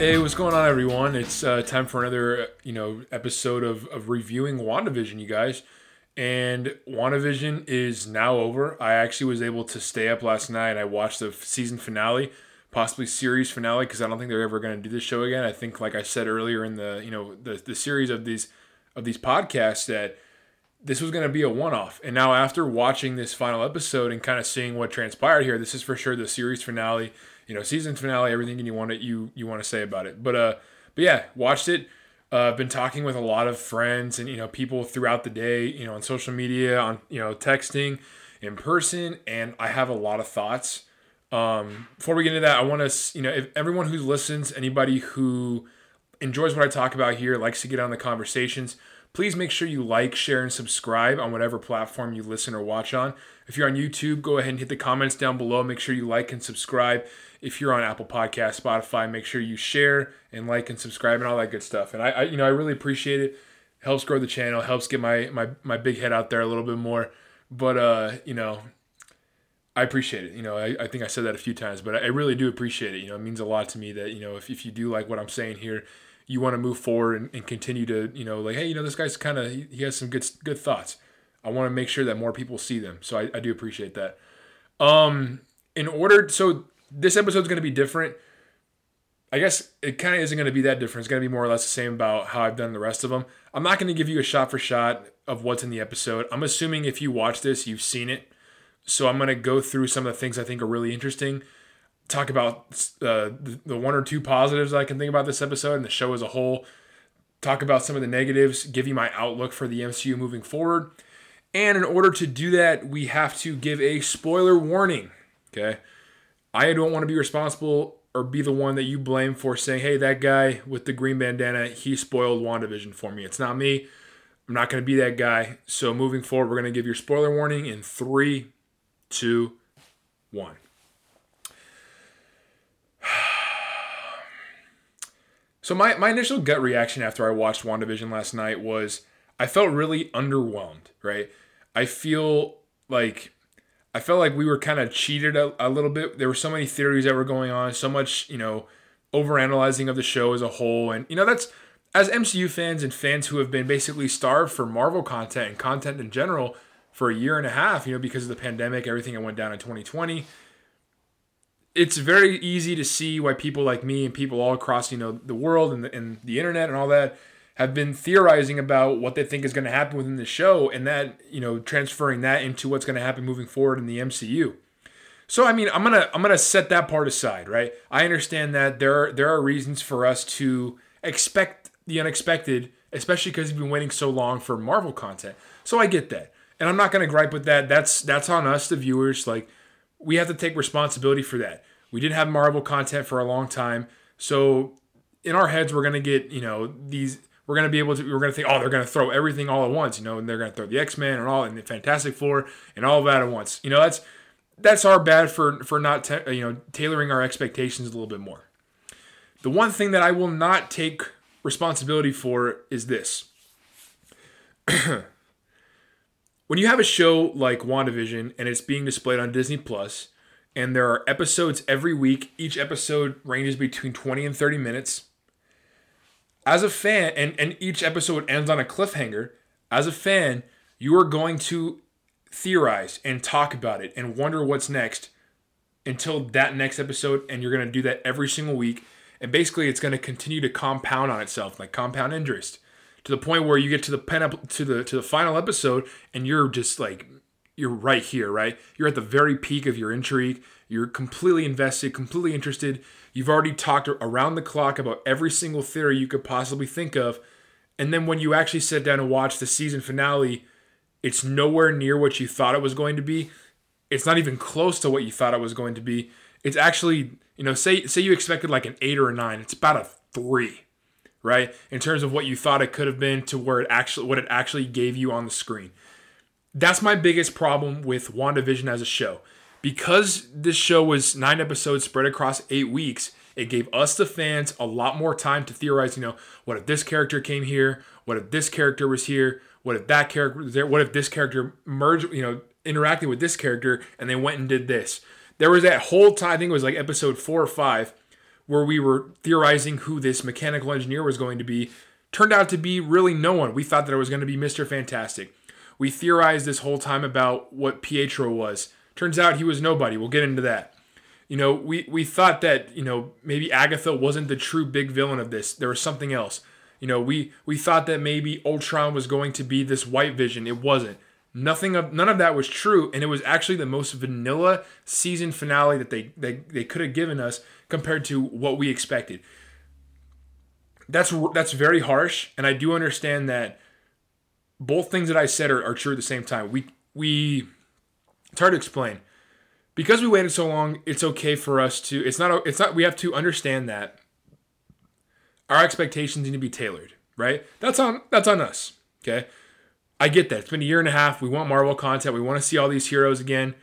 Hey, what's going on, everyone? It's uh, time for another, you know, episode of, of reviewing WandaVision, you guys. And WandaVision is now over. I actually was able to stay up last night. I watched the season finale, possibly series finale, because I don't think they're ever going to do this show again. I think, like I said earlier in the, you know, the, the series of these of these podcasts, that this was going to be a one-off. And now, after watching this final episode and kind of seeing what transpired here, this is for sure the series finale you know, season finale, everything and you want to you you want to say about it. But uh, but yeah, watched it. Uh, been talking with a lot of friends and you know people throughout the day, you know, on social media, on you know, texting, in person, and I have a lot of thoughts. Um, before we get into that, I want to you know, if everyone who listens, anybody who enjoys what I talk about here, likes to get on the conversations, please make sure you like, share, and subscribe on whatever platform you listen or watch on. If you're on YouTube, go ahead and hit the comments down below. Make sure you like and subscribe. If you're on Apple Podcast, Spotify, make sure you share and like and subscribe and all that good stuff. And I, I you know, I really appreciate it. Helps grow the channel, helps get my my my big head out there a little bit more. But uh, you know, I appreciate it. You know, I, I think I said that a few times, but I really do appreciate it. You know, it means a lot to me that, you know, if, if you do like what I'm saying here, you want to move forward and, and continue to, you know, like, hey, you know, this guy's kind of, he, he, has some good good thoughts. I want to make sure that more people see them. So I, I do appreciate that. Um, in order, so this episode's going to be different. I guess it kind of isn't going to be that different. It's going to be more or less the same about how I've done the rest of them. I'm not going to give you a shot for shot of what's in the episode. I'm assuming if you watch this, you've seen it. So I'm going to go through some of the things I think are really interesting. Talk about uh, the, the one or two positives I can think about this episode and the show as a whole. Talk about some of the negatives. Give you my outlook for the MCU moving forward. And in order to do that, we have to give a spoiler warning. Okay. I don't want to be responsible or be the one that you blame for saying, hey, that guy with the green bandana, he spoiled WandaVision for me. It's not me. I'm not going to be that guy. So moving forward, we're going to give your spoiler warning in three, two, one. So my, my initial gut reaction after I watched WandaVision last night was I felt really underwhelmed, right? I feel like I felt like we were kind of cheated a, a, little bit. There were so many theories that were going on, so much, you know, overanalyzing of the show as a whole. And, you know, that's as MCU fans and fans who have been basically starved for Marvel content and content in general for a year and a half, you know, because of the pandemic, everything that went down in 2020. It's very easy to see why people like me and people all across, you know, the world and the, and the internet and all that have been theorizing about what they think is going to happen within the show and that, you know, transferring that into what's going to happen moving forward in the MCU. So I mean, I'm going to I'm going to set that part aside, right? I understand that there are there are reasons for us to expect the unexpected, especially because we've been waiting so long for Marvel content. So I get that. And I'm not going to gripe with that. That's that's on us the viewers like we have to take responsibility for that. We didn't have Marvel content for a long time. So in our heads we're going to get, you know, these we're to be able to, we're to think, oh, they're to throw everything all at once, you know, and they're to throw the X Men and all, and the Fantastic Four and all of that at once. You know, that's, that's our bad for, for not, te- uh, you know, tailoring our expectations a little bit more. The one thing that I will not take responsibility for is this. when you have a show like WandaVision and it's being displayed on Disney Plus, and there are episodes every week, each episode ranges between 20 and 30 minutes as a fan, and, and each episode ends on a cliffhanger, as a fan, you are going to theorize and talk about it and wonder what's next until that next episode, and you're going to do that every single week. And basically, it's going to continue to compound on itself, like compound interest, to the point where you get to the pen up to the to the final episode, and you're just like you're right here, right? You're at the very peak of your intrigue. You're completely invested, completely interested. You've already talked around the clock about every single theory you could possibly think of. And then when you actually sit down and watch the season finale, it's nowhere near what you thought it was going to be. It's not even close to what you thought it was going to be. It's actually, you know, say say you expected like an 8 or a 9. It's about a 3, right? In terms of what you thought it could have been to where it actually what it actually gave you on the screen. That's my biggest problem with WandaVision as a show because this show was nine episodes spread across eight weeks, it gave us the fans a lot more time to theorize. You know, what if this character came here? What if this character was here? What if that character was there? What if this character merged? You know, interacted with this character and they went and did this. There was that whole time. I think it was like episode four or five, where we were theorizing who this mechanical engineer was going to be turned out to be really no one. We thought that it was going to be Mr. Fantastic. We theorized this whole time about what Pietro was. Turns out he was nobody. We'll get into that. You know, we, we thought that, you know, maybe Agatha wasn't the true big villain of this. There was something else. You know, we we thought that maybe Ultron was going to be this white vision. It wasn't. Nothing of none of that was true, and it was actually the most vanilla season finale that they they, they could have given us compared to what we expected. That's that's very harsh, and I do understand that both things that I said are, are true at the same time. We we it's hard to explain because we waited so long. It's okay for us to. It's not. It's not. We have to understand that our expectations need to be tailored. Right. That's on. That's on us. Okay. I get that. It's been a year and a half. We want Marvel content. We want to see all these heroes again.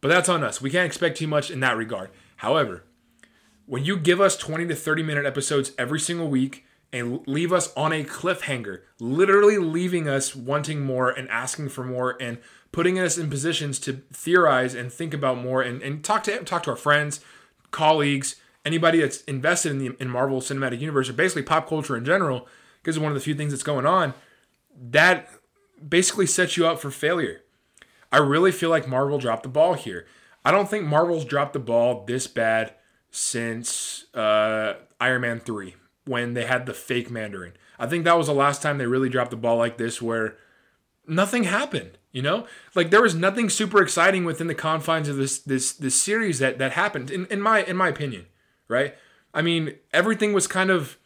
But that's on us. We can't expect too much in that regard. However, when you give us 20 to 30 minute episodes every single week and leave us on a cliffhanger, literally leaving us wanting more and asking for more and putting us in positions to theorize and think about more and, and talk to talk to our friends, colleagues, anybody that's invested in the in Marvel Cinematic Universe or basically pop culture in general, because it's one of the few things that's going on, that basically sets you up for failure. I really feel like Marvel dropped the ball here. I don't think Marvel's dropped the ball this bad since uh, Iron Man 3 when they had the fake Mandarin. I think that was the last time they really dropped the ball like this where nothing happened, you know? Like there was nothing super exciting within the confines of this this this series that that happened in, in my in my opinion, right? I mean, everything was kind of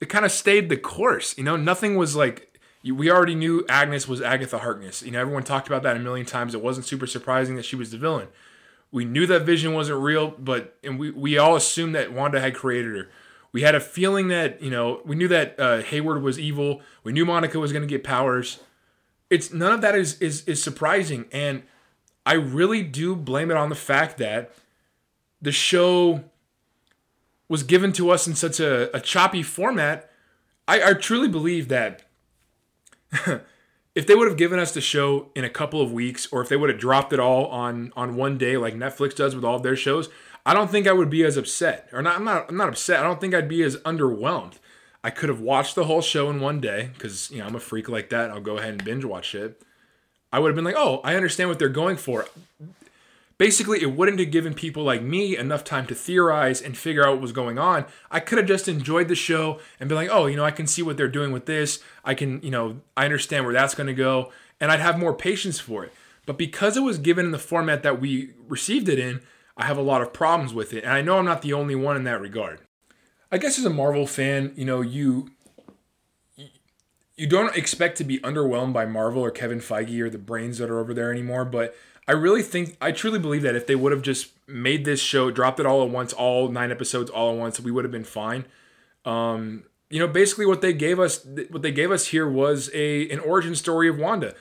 it kind of stayed the course, you know? Nothing was like we already knew Agnes was Agatha Harkness. You know, everyone talked about that a million times. It wasn't super surprising that she was the villain. We knew that Vision wasn't real, but and we, we all assumed that Wanda had created her. We had a feeling that, you know, we knew that uh, Hayward was evil. We knew Monica was going to get powers. It's none of that is, is is surprising, and I really do blame it on the fact that the show was given to us in such a, a choppy format. I, I truly believe that if they would have given us the show in a couple of weeks, or if they would have dropped it all on on one day like Netflix does with all of their shows, I don't think I would be as upset. Or not, I'm not. I'm not upset. I don't think I'd be as underwhelmed. I could have watched the whole show in one day because you know I'm a freak like that. I'll go ahead and binge watch it. I would have been like, oh, I understand what they're going for. Basically it wouldn't have given people like me enough time to theorize and figure out what was going on. I could have just enjoyed the show and be like oh you know i can see what they're doing with this. I can you know i understand where that's going to go and i'd have more patience for it. But because it was given in the format that we received it in i have a lot of problems with it and i know i'm not the only one in that regard i guess as a marvel fan you know you you don't expect to be underwhelmed by marvel or kevin feige or the brains that are over there anymore but I really think I truly believe that if they would have just made this show, dropped it all at once, all nine episodes all at once, we would have been fine. Um, you know, basically what they gave us, what they gave us here was a an origin story of Wanda,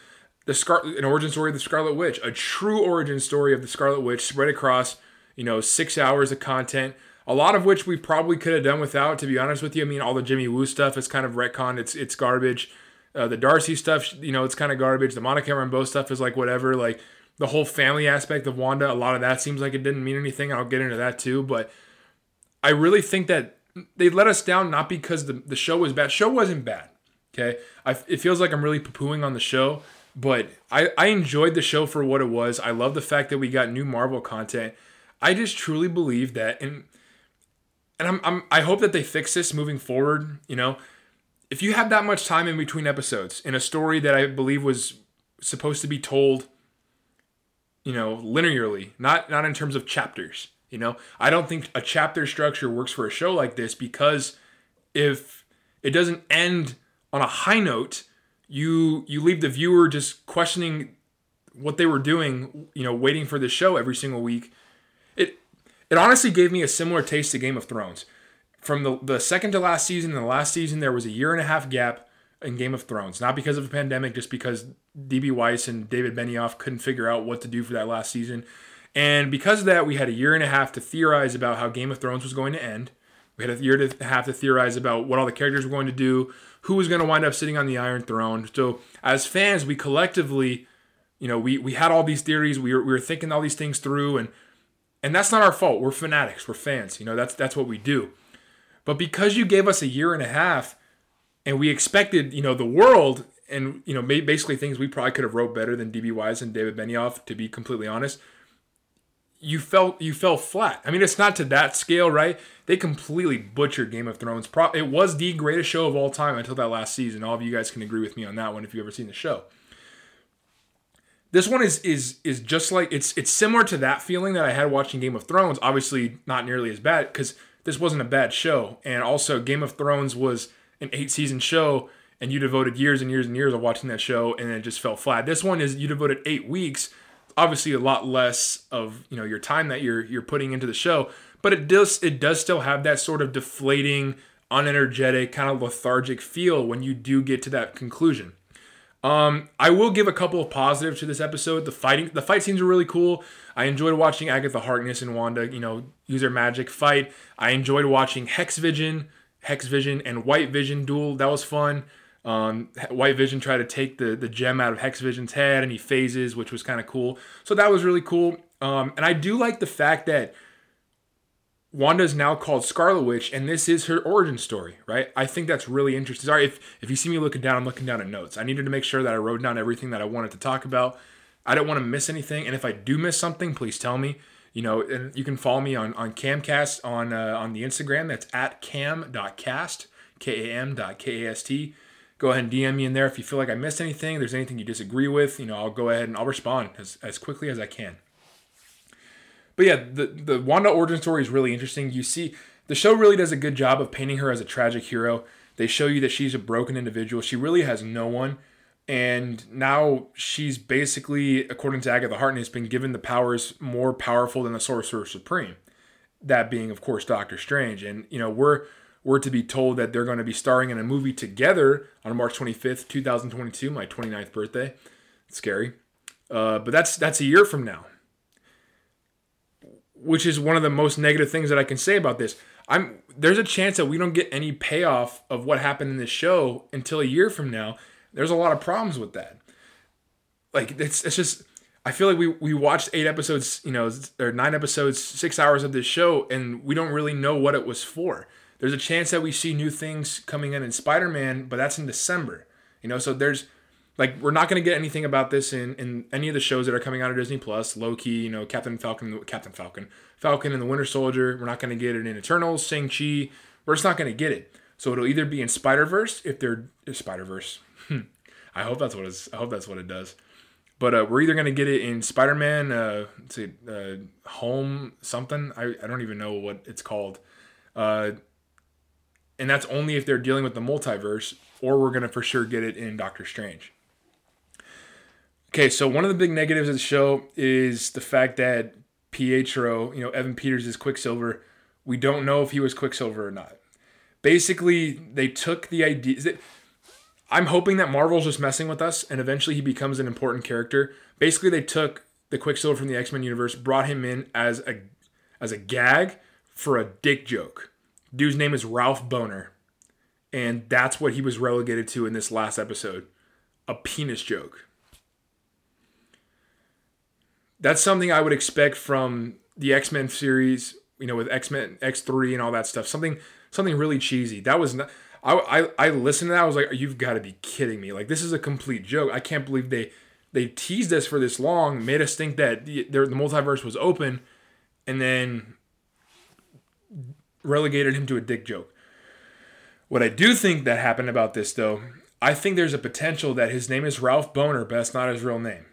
the Scar, an origin story of the Scarlet Witch, a true origin story of the Scarlet Witch spread across you know six hours of content. A lot of which we probably could have done without, to be honest with you. I mean, all the Jimmy Woo stuff is kind of retcon. It's it's garbage. Uh, the Darcy stuff, you know, it's kind of garbage. The Monica Rambeau stuff is like whatever. Like the whole family aspect of Wanda, a lot of that seems like it didn't mean anything. I'll get into that too. But I really think that they let us down not because the, the show was bad. Show wasn't bad. Okay. I, it feels like I'm really poo-pooing on the show, but I, I enjoyed the show for what it was. I love the fact that we got new Marvel content. I just truly believe that and and I'm, I'm I hope that they fix this moving forward, you know. If you have that much time in between episodes in a story that I believe was supposed to be told you know, linearly, not not in terms of chapters. You know, I don't think a chapter structure works for a show like this because if it doesn't end on a high note, you you leave the viewer just questioning what they were doing, you know, waiting for the show every single week. It honestly gave me a similar taste to Game of Thrones. From the, the second to last season and the last season, there was a year and a half gap in Game of Thrones. Not because of a pandemic, just because DB Weiss and David Benioff couldn't figure out what to do for that last season. And because of that, we had a year and a half to theorize about how Game of Thrones was going to end. We had a year and a half to theorize about what all the characters were going to do, who was going to wind up sitting on the Iron Throne. So as fans, we collectively, you know, we, we had all these theories. We were, we were thinking all these things through, and and that's not our fault. We're fanatics. We're fans. You know, that's that's what we do. But because you gave us a year and a half, and we expected, you know, the world and you know basically things we probably could have wrote better than DB Weiss and David Benioff, to be completely honest. You felt you fell flat. I mean, it's not to that scale, right? They completely butchered Game of Thrones. It was the greatest show of all time until that last season. All of you guys can agree with me on that one if you've ever seen the show. This one is is is just like it's it's similar to that feeling that I had watching Game of Thrones. Obviously, not nearly as bad because this wasn't a bad show, and also Game of Thrones was an eight season show and you devoted years and years and years of watching that show and it just fell flat. This one is you devoted eight weeks, obviously a lot less of you know your time that you're you're putting into the show, but it does it does still have that sort of deflating, unenergetic, kind of lethargic feel when you do get to that conclusion. Um, I will give a couple of positives to this episode. The fighting, the fight scenes are really cool. I enjoyed watching Agatha Harkness and Wanda, you know, use their magic fight. I enjoyed watching Hex Vision, Hex Vision, and White Vision duel. That was fun. Um, White Vision tried to take the the gem out of Hex Vision's head, and he phases, which was kind of cool. So that was really cool. Um, and I do like the fact that Wanda is now called Scarlet Witch, and this is her origin story, right? I think that's really interesting. Sorry if if you see me looking down, I'm looking down at notes. I needed to make sure that I wrote down everything that I wanted to talk about. I don't want to miss anything, and if I do miss something, please tell me. You know, and you can follow me on on Kamcast on uh, on the Instagram. That's at kam.cast, k a m dot k a s t go ahead and DM me in there if you feel like I missed anything. there's anything you disagree with, you know, I'll go ahead and I'll respond as, as quickly as I can. But yeah, the, the Wanda origin story is really interesting. You see, the show really does a good job of painting her as a tragic hero. They show you that she's a broken individual. She really has no one. And now she's basically, according to Agatha Harkness, been given the powers more powerful than the Sorcerer Supreme. That being, of course, Doctor Strange. And, you know, we're were to be told that they're going to be starring in a movie together on March 25th, 2022, my 29th birthday. It's scary. Uh, but that's that's a year from now. Which is one of the most negative things that I can say about this. I'm there's a chance that we don't get any payoff of what happened in this show until a year from now. There's a lot of problems with that. Like it's it's just I feel like we we watched eight episodes, you know, or nine episodes, six hours of this show, and we don't really know what it was for. There's a chance that we see new things coming in in Spider-Man, but that's in December. You know, so there's like we're not going to get anything about this in in any of the shows that are coming out of Disney Plus. Loki, you know, Captain Falcon, Captain Falcon, Falcon and the Winter Soldier. We're not going to get it in Eternals, Shang Chi. We're just not going to get it. So it'll either be in Spider Verse if they're Spider Verse. Hmm. I hope that's what it's. I hope that's what it does. But uh, we're either gonna get it in Spider Man, uh, say, uh, Home something. I, I don't even know what it's called. Uh, and that's only if they're dealing with the multiverse, or we're gonna for sure get it in Doctor Strange. Okay, so one of the big negatives of the show is the fact that Pietro, you know, Evan Peters is Quicksilver. We don't know if he was Quicksilver or not. Basically, they took the idea. I'm hoping that Marvel's just messing with us, and eventually he becomes an important character. Basically, they took the Quicksilver from the X Men universe, brought him in as a as a gag for a dick joke. Dude's name is Ralph Bohner. And that's what he was relegated to in this last episode a penis joke. That's something I would expect from the X Men series, you know, with X Men X three and all that stuff. Something something really cheesy. That was not. I, I I listened to that. I was like, you've got to be kidding me! Like this is a complete joke. I can't believe they they teased us for this long, made us think that the, the multiverse was open, and then relegated him to a dick joke. What I do think that happened about this, though, I think there's a potential that his name is Ralph Bohner, but that's not his real name.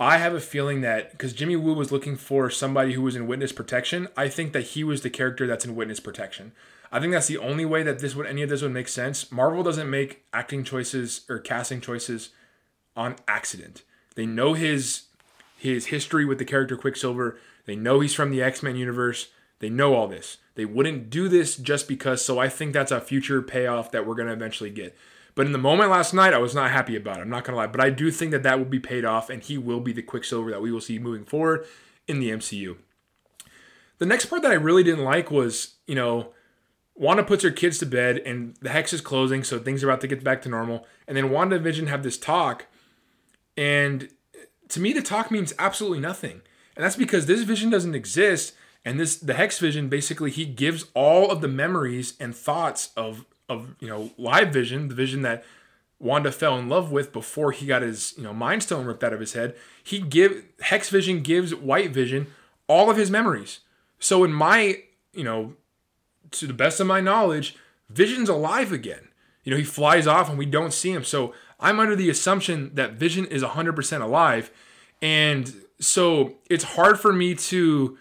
I have a feeling that because Jimmy Woo was looking for somebody who was in witness protection, I think that he was the character that's in witness protection. I think that's the only way that this would any of this would make sense. Marvel doesn't make acting choices or casting choices on accident. They know his his history with the character Quicksilver. They know he's from the X-Men universe. They know all this. They wouldn't do this just because, so I think that's a future payoff that we're going to eventually get. But in the moment last night, I was not happy about it. I'm not going to lie. But I do think that that will be paid off, and he will be the Quicksilver that we will see moving forward in the MCU. The next part that I really didn't like was, you know, Wanda puts her kids to bed, and the hex is closing, so things are about to get back to normal. And then Wanda and Vision have this talk, and to me, the talk means absolutely nothing. And that's because this vision doesn't exist And this the Hex Vision basically he gives all of the memories and thoughts of of you know live vision, the vision that Wanda fell in love with before he got his you know mind stone ripped out of his head. He give Hex Vision gives White Vision all of his memories. So in my you know to the best of my knowledge, Vision's alive again. You know he flies off and we don't see him. So I'm under the assumption that Vision is 100% alive, and so it's hard for me to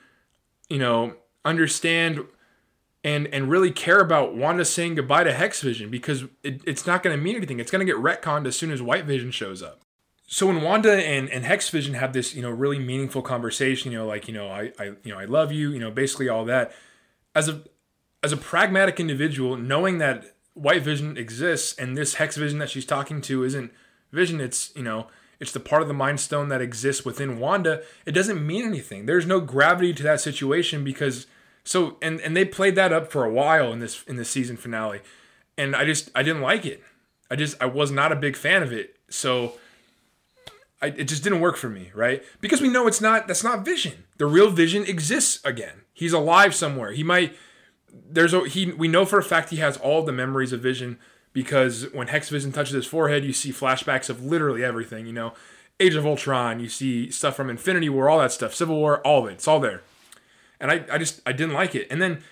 you know understand and and really care about Wanda saying goodbye to Hex Vision because it, it's not going to mean anything. It's going to get retconned as soon as White Vision shows up. So when Wanda and, and Hex Vision have this, you know, really meaningful conversation, you know, like, you know, I, I you know, I love you, you know, basically all that. As a as a pragmatic individual, knowing that White Vision exists and this Hex Vision that she's talking to isn't Vision, it's, you know, it's the part of the Mind Stone that exists within Wanda, it doesn't mean anything. There's no gravity to that situation because so and and they played that up for a while in this in the season finale, and I just I didn't like it. I just I was not a big fan of it. So I, it just didn't work for me, right? Because we know it's not that's not Vision. The real Vision exists again. He's alive somewhere. He might there's a he we know for a fact he has all the memories of Vision because when Hex Vision touches his forehead, you see flashbacks of literally everything. You know, Age of Ultron. You see stuff from Infinity War, all that stuff, Civil War, all of it. It's all there and I, I just I didn't like it. And then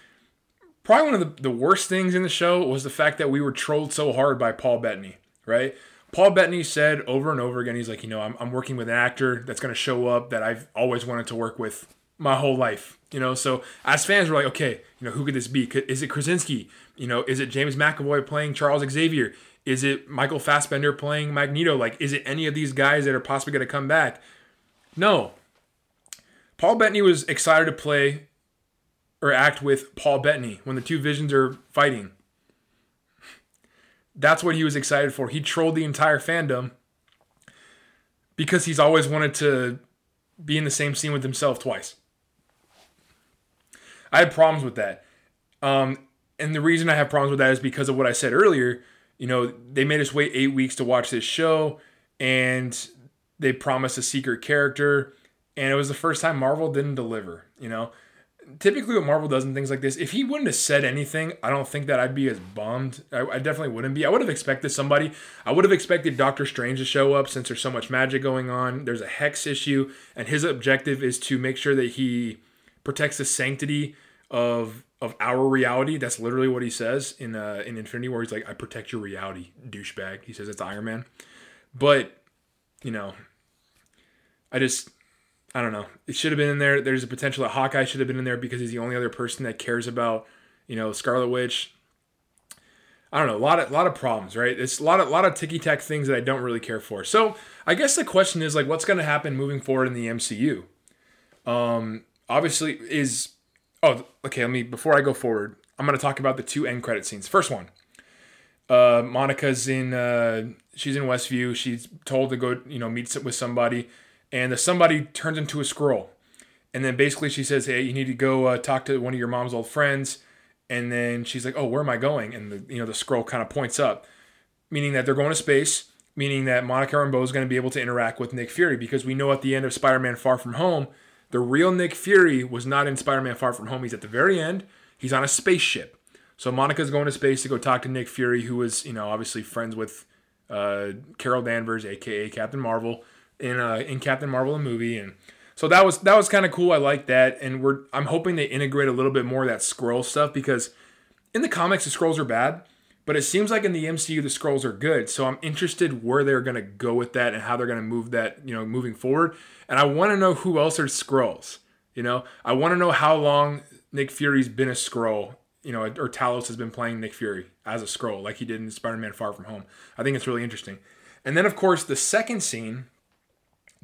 probably one of the, the worst things in the show was the fact that we were trolled so hard by Paul Bettany, right? Paul Bettany said over and over again, he's like, you know, I'm, I'm working with an actor that's going to show up that I've always wanted to work with my whole life, you know. So as fans, we're like, okay, you know, who could this be? Is it Krasinski? You know, is it James McAvoy playing Charles Xavier? Is it Michael Fassbender playing Magneto? Like, is it any of these guys that are possibly going to come back? No, Paul Bettany was excited to play or act with Paul Bettany when the two visions are fighting. That's what he was excited for. He trolled the entire fandom because he's always wanted to be in the same scene with himself twice. I had problems with that. Um, and the reason I have problems with that is because of what I said earlier. You know, they made us wait eight weeks to watch this show, and they promised a secret character and it was the first time Marvel didn't deliver. You know, typically what Marvel does in things like this, if he wouldn't have said anything, I don't think that I'd be as bummed. I, I, definitely wouldn't be. I would have expected somebody. I would have expected Doctor Strange to show up since there's so much magic going on. There's a hex issue, and his objective is to make sure that he protects the sanctity of of our reality. That's literally what he says in uh, in Infinity War. He's like, "I protect your reality, douchebag." He says it's Iron Man, but you know, I just I don't know. It should have been in there. There's a potential that Hawkeye should have been in there because he's the only other person that cares about, you know, Scarlet Witch. I don't know. A lot of lot of problems, right? It's a lot of lot of ticky tack things that I don't really care for. So I guess the question is like, what's going to happen moving forward in the MCU? Um, obviously is oh okay. Let me before I go forward, I'm going to talk about the two end credit scenes. First one, uh, Monica's in uh, she's in Westview. She's told to go you know meet with somebody and the somebody turns into a Skrull. And then basically she says, "Hey, you need to go uh, talk to one of your mom's old friends." And then she's like, "Oh, where am I going?" And the you know the Skrull kind of points up, meaning that they're going to space, meaning that Monica Rambeau is going to be able to interact with Nick Fury because we know at the end of Spider-Man: Far From Home, the real Nick Fury was not in Spider-Man: Far From Home. He's at the very end. He's on a spaceship. So Monica's going to space to go talk to Nick Fury, who was you know obviously friends with uh, Carol Danvers, aka Captain Marvel in uh, in Captain Marvel the movie, and so that was that was kind of cool. I like that, and we're I'm hoping they integrate a little bit more of that Skrull stuff because in the comics the Skrulls are bad, but it seems like in the MCU the Skrulls are good. So I'm interested where they're gonna go with that and how they're gonna move that you know moving forward, and I want to know who else are Skrulls. You know, I want to know how long Nick Fury's been a Skrull you know, or Talos has been playing Nick Fury as a Skrull, like he did in Spider-Man: Far From Home. I think it's really interesting. And then, of course, the second scene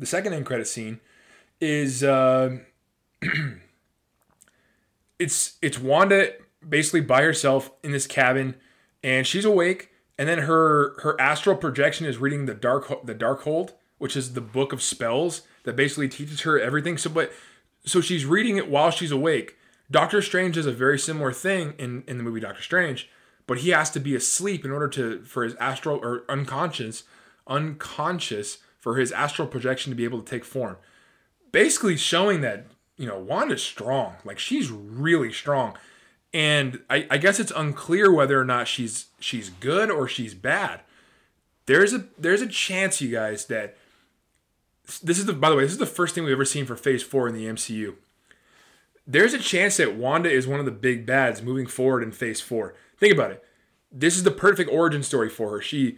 the second end credit scene is uh, it's it's Wanda basically by herself in this cabin, and she's awake, and then her her astral projection is reading the dark the Darkhold, which is the book of spells that basically teaches her everything. So, but so she's reading it while she's awake. Doctor Strange does a very similar thing in in the movie Doctor Strange, but he has to be asleep in order to for his astral or unconscious unconscious for his astral projection to be able to take form. Basically showing that, you know, Wanda's strong. Like she's really strong. And I, I guess it's unclear whether or not she's she's good or she's bad. There's a there's a chance, you guys, that this is the by the way, this is the first thing we've ever seen for phase four in the MCU. There's a chance that Wanda is one of the big bads moving forward in phase four. Think about it. This is the perfect origin story for her. She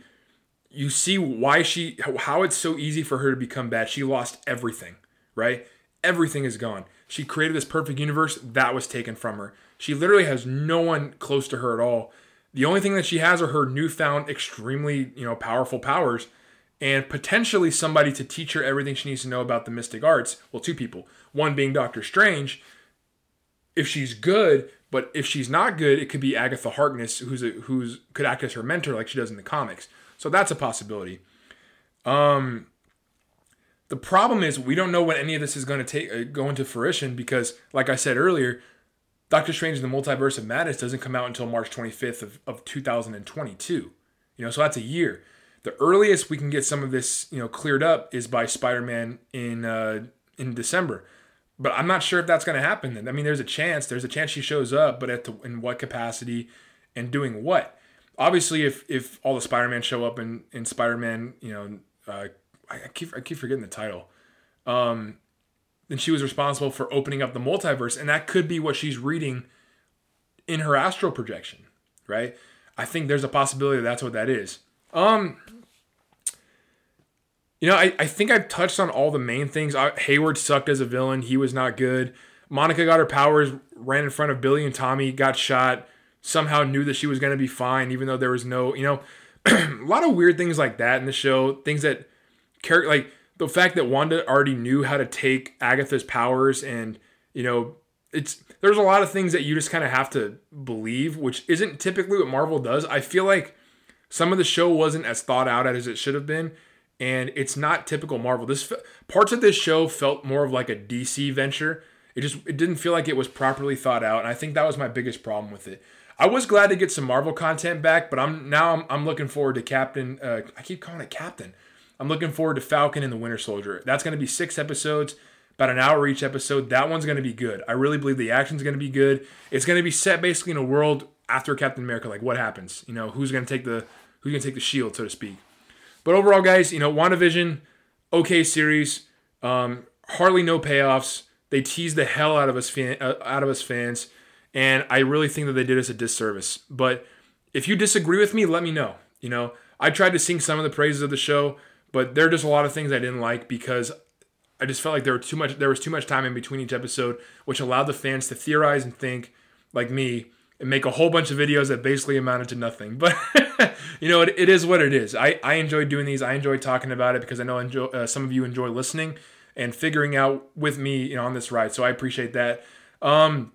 you see why she how it's so easy for her to become bad. She lost everything, right? Everything is gone. She created this perfect universe that was taken from her. She literally has no one close to her at all. The only thing that she has are her newfound extremely, you know, powerful powers and potentially somebody to teach her everything she needs to know about the mystic arts. Well, two people. One being Doctor Strange. If she's good, but if she's not good, it could be Agatha Harkness, who's a, who's could act as her mentor like she does in the comics. So that's a possibility. Um, the problem is we don't know when any of this is going to take uh, go into fruition because, like I said earlier, Doctor Strange in the Multiverse of Madness doesn't come out until March 25th of, of 2022. You know, so that's a year. The earliest we can get some of this, you know, cleared up is by Spider-Man in uh, in December. But I'm not sure if that's going to happen. Then I mean, there's a chance. There's a chance she shows up, but at the, in what capacity and doing what? Obviously if if all the Spider-Man show up in in Spider-Man, you know, uh, I, keep I keep forgetting the title. Um, then she was responsible for opening up the multiverse, and that could be what she's reading in her astral projection, right? I think there's a possibility that that's what that is. Um, you know, I, I think I've touched on all the main things. I, Hayward sucked as a villain. He was not good. Monica got her powers, ran in front of Billy and Tommy, got shot somehow knew that she was going to be fine, even though there was no, you know, a lot of weird things like that in the show. Things that, character like the fact that Wanda already knew how to take Agatha's powers, and you know, it's there's a lot of things that you just kind of have to believe, which isn't typically what Marvel does. I feel like some of the show wasn't as thought out as it should have been, and it's not typical Marvel. This parts of this show felt more of like a DC venture. It just it didn't feel like it was properly thought out, and I think that was my biggest problem with it. I was glad to get some Marvel content back, but I'm now I'm, I'm looking forward to Captain. Uh, I keep calling it Captain. I'm looking forward to Falcon and the Winter Soldier. That's going to be six episodes, about an hour each episode. That one's going to be good. I really believe the action's going to be good. It's going to be set basically in a world after Captain America. Like what happens? You know, who's going to take the who's going to take the shield, so to speak. But overall, guys, you know, WandaVision, okay series. Um, hardly no payoffs. They tease the hell out of us fan, uh, out of us fans. And I really think that they did us a disservice. But if you disagree with me, let me know. You know, I tried to sing some of the praises of the show, but there are just a lot of things I didn't like because I just felt like there were too much there was too much time in between each episode, which allowed the fans to theorize and think like me and make a whole bunch of videos that basically amounted to nothing. But you know, it, it is what it is. I, I enjoy doing these. I enjoy talking about it because I know enjoy, uh, some of you enjoy listening and figuring out with me, you know, on this ride. So I appreciate that. Um,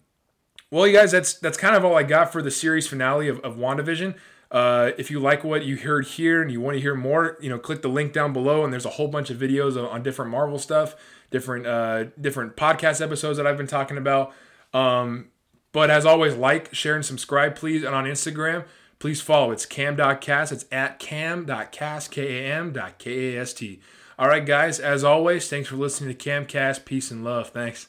well, you guys, that's that's kind of all I got for the series finale of, of WandaVision. Uh, if you like what you heard here and you want to hear more, you know, click the link down below, and there's a whole bunch of videos on, on different Marvel stuff, different uh, different podcast episodes that I've been talking about. Um, but as always, like, share, and subscribe, please. And on Instagram, please follow. It's kam.cast. It's at kam.cast, K-A-M.K-A-S-T. All right, guys, as always, thanks for listening to Kamcast. Peace and love. Thanks.